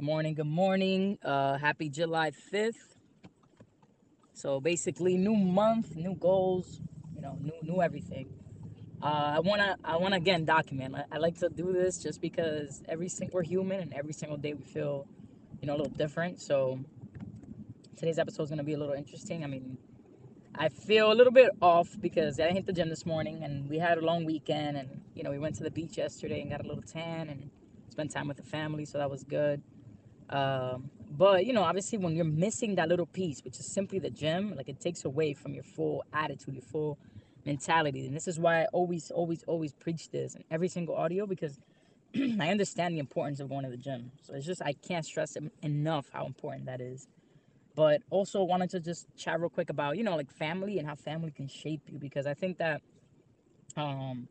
Good morning. Good morning. Uh, happy July 5th. So basically, new month, new goals, you know, new new everything. Uh, I wanna I wanna again document. I, I like to do this just because every single we're human and every single day we feel, you know, a little different. So today's episode is gonna be a little interesting. I mean, I feel a little bit off because I hit the gym this morning and we had a long weekend and you know we went to the beach yesterday and got a little tan and spent time with the family, so that was good. Um, but you know, obviously, when you're missing that little piece, which is simply the gym, like it takes away from your full attitude, your full mentality. And this is why I always, always, always preach this in every single audio because I understand the importance of going to the gym. So it's just I can't stress enough how important that is. But also wanted to just chat real quick about you know like family and how family can shape you because I think that um,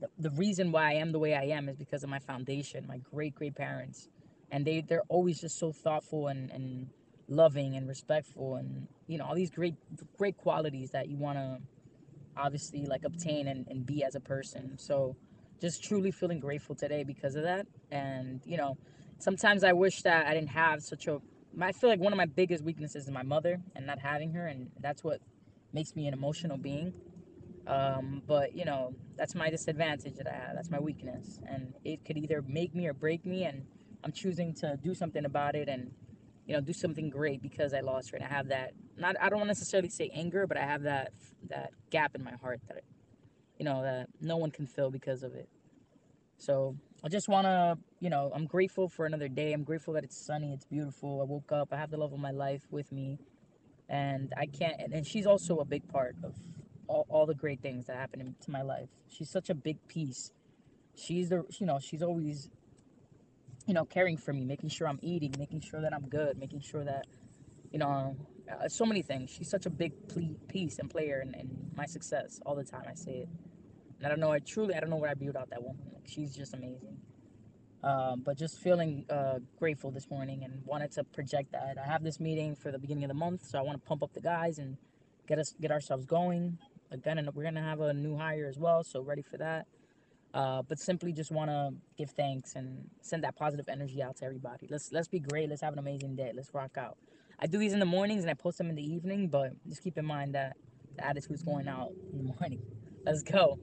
the, the reason why I am the way I am is because of my foundation, my great great parents and they they're always just so thoughtful and and loving and respectful and you know all these great great qualities that you want to obviously like obtain and, and be as a person. So just truly feeling grateful today because of that. And you know sometimes i wish that i didn't have such a i feel like one of my biggest weaknesses is my mother and not having her and that's what makes me an emotional being. Um, but you know that's my disadvantage that i have. That's my weakness. And it could either make me or break me and I'm choosing to do something about it and you know do something great because I lost her and I have that not I don't necessarily say anger but I have that that gap in my heart that you know that no one can fill because of it. So I just want to you know I'm grateful for another day. I'm grateful that it's sunny, it's beautiful. I woke up, I have the love of my life with me and I can't and she's also a big part of all, all the great things that happen to my life. She's such a big piece. She's the you know she's always you know, caring for me, making sure I'm eating, making sure that I'm good, making sure that, you know, uh, so many things. She's such a big piece and player in, in, my success all the time. I say it. And I don't know, I truly, I don't know where I'd be without that woman. Like, she's just amazing. Um, but just feeling uh, grateful this morning and wanted to project that. I have this meeting for the beginning of the month, so I want to pump up the guys and get us get ourselves going. Again, and we're gonna have a new hire as well, so ready for that. Uh, but simply just want to give thanks and send that positive energy out to everybody. Let's let's be great. Let's have an amazing day. Let's rock out. I do these in the mornings and I post them in the evening, but just keep in mind that the attitude's going out in the morning. Let's go.